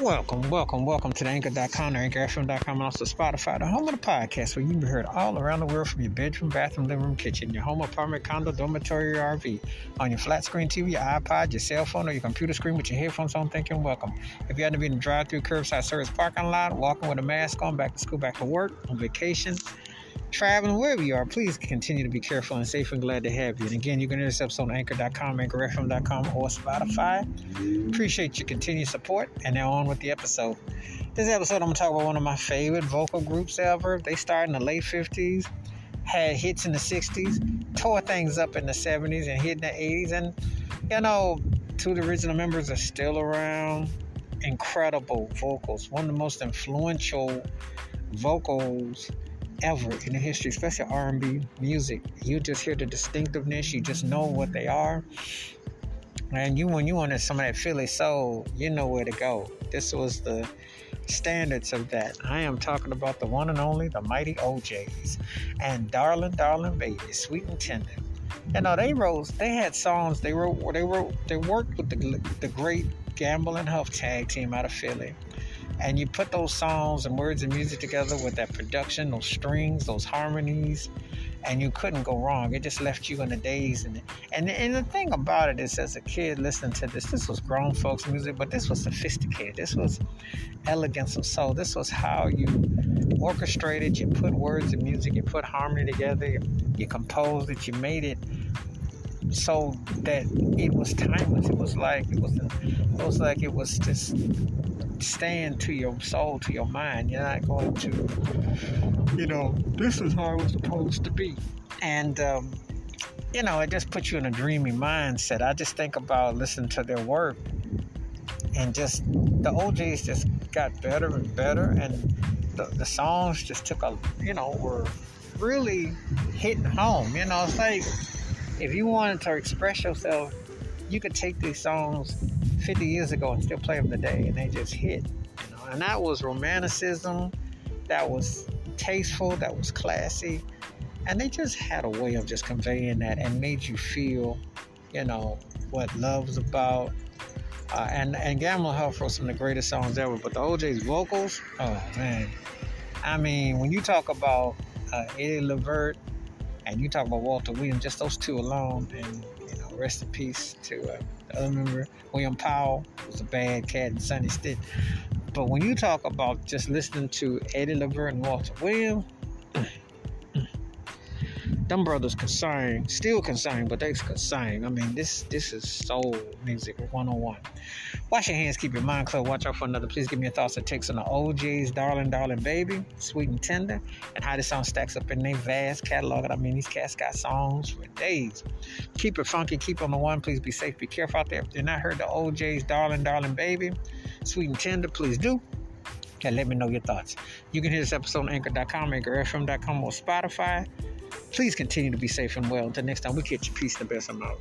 Welcome, welcome, welcome to the Anchor.com or AnchorFM.com and also Spotify, the home of the podcast where you can be heard all around the world from your bedroom, bathroom, living room, kitchen, your home, apartment, condo, dormitory, or RV, on your flat screen TV, your iPod, your cell phone, or your computer screen with your headphones on. Thank you and welcome. If you had to be in the drive-through curbside service parking lot, walking with a mask on, back to school, back to work, on vacation, traveling, wherever you are, please continue to be careful and safe and glad to have you. And again, you can this episode on anchor.com, anchorfm.com, or Spotify. Appreciate your continued support. And now on with the episode. This episode, I'm going to talk about one of my favorite vocal groups ever. They started in the late 50s, had hits in the 60s, tore things up in the 70s, and hit in the 80s. And, you know, two of the original members are still around. Incredible vocals. One of the most influential vocals ever in the history, especially R&B music. You just hear the distinctiveness. You just know what they are. And you, when you want some of that Philly soul, you know where to go. This was the standards of that. I am talking about the one and only, the mighty O'Jays, and darling, darling baby, sweet and tender. You know, they wrote, they had songs. They wrote, they wrote, they worked with the the great Gamble and Huff tag team out of Philly and you put those songs and words and music together with that production, those strings, those harmonies, and you couldn't go wrong. It just left you in a daze. And and and the thing about it is, as a kid listening to this, this was grown folks music, but this was sophisticated. This was elegance of soul. This was how you orchestrated. You put words and music. You put harmony together. You, you composed it. You made it so that it was timeless. It was like it was. It was like it was just stand to your soul, to your mind. You're not going to, you know, this is how it was supposed to be. And, um, you know, it just puts you in a dreamy mindset. I just think about listening to their work and just the O'Jays just got better and better. And the, the songs just took a, you know, were really hitting home. You know, it's like if you wanted to express yourself, you could take these songs 50 years ago and still play them today, and they just hit. You know? And that was romanticism, that was tasteful, that was classy, and they just had a way of just conveying that and made you feel, you know, what love was about. Uh, and and Gamble Huff wrote some of the greatest songs ever, but the O'Jays vocals, oh man, I mean, when you talk about uh, Eddie Levert and you talk about Walter Williams, just those two alone, and you know, rest in peace to uh, other member, William Powell was a bad cat and Sonny Stitt. But when you talk about just listening to Eddie Levert and Walter Williams, them brothers sing, still sing, but they sing. I mean, this this is soul music 101. Wash your hands, keep your mind clear, watch out for another. Please give me your thoughts and takes on the O'Jays Darling, Darling Baby, Sweet and Tender, and how this song stacks up in their vast catalog. I mean, these cats got songs for days. Keep it funky, keep on the one. Please be safe, be careful out there. If you're not heard the O'Jays Darling, Darling Baby, Sweet and Tender, please do and let me know your thoughts. You can hear this episode on anchor.com, anchorfm.com, or Spotify. Please continue to be safe and well. Until next time, we catch you. Peace and the best. I'm out.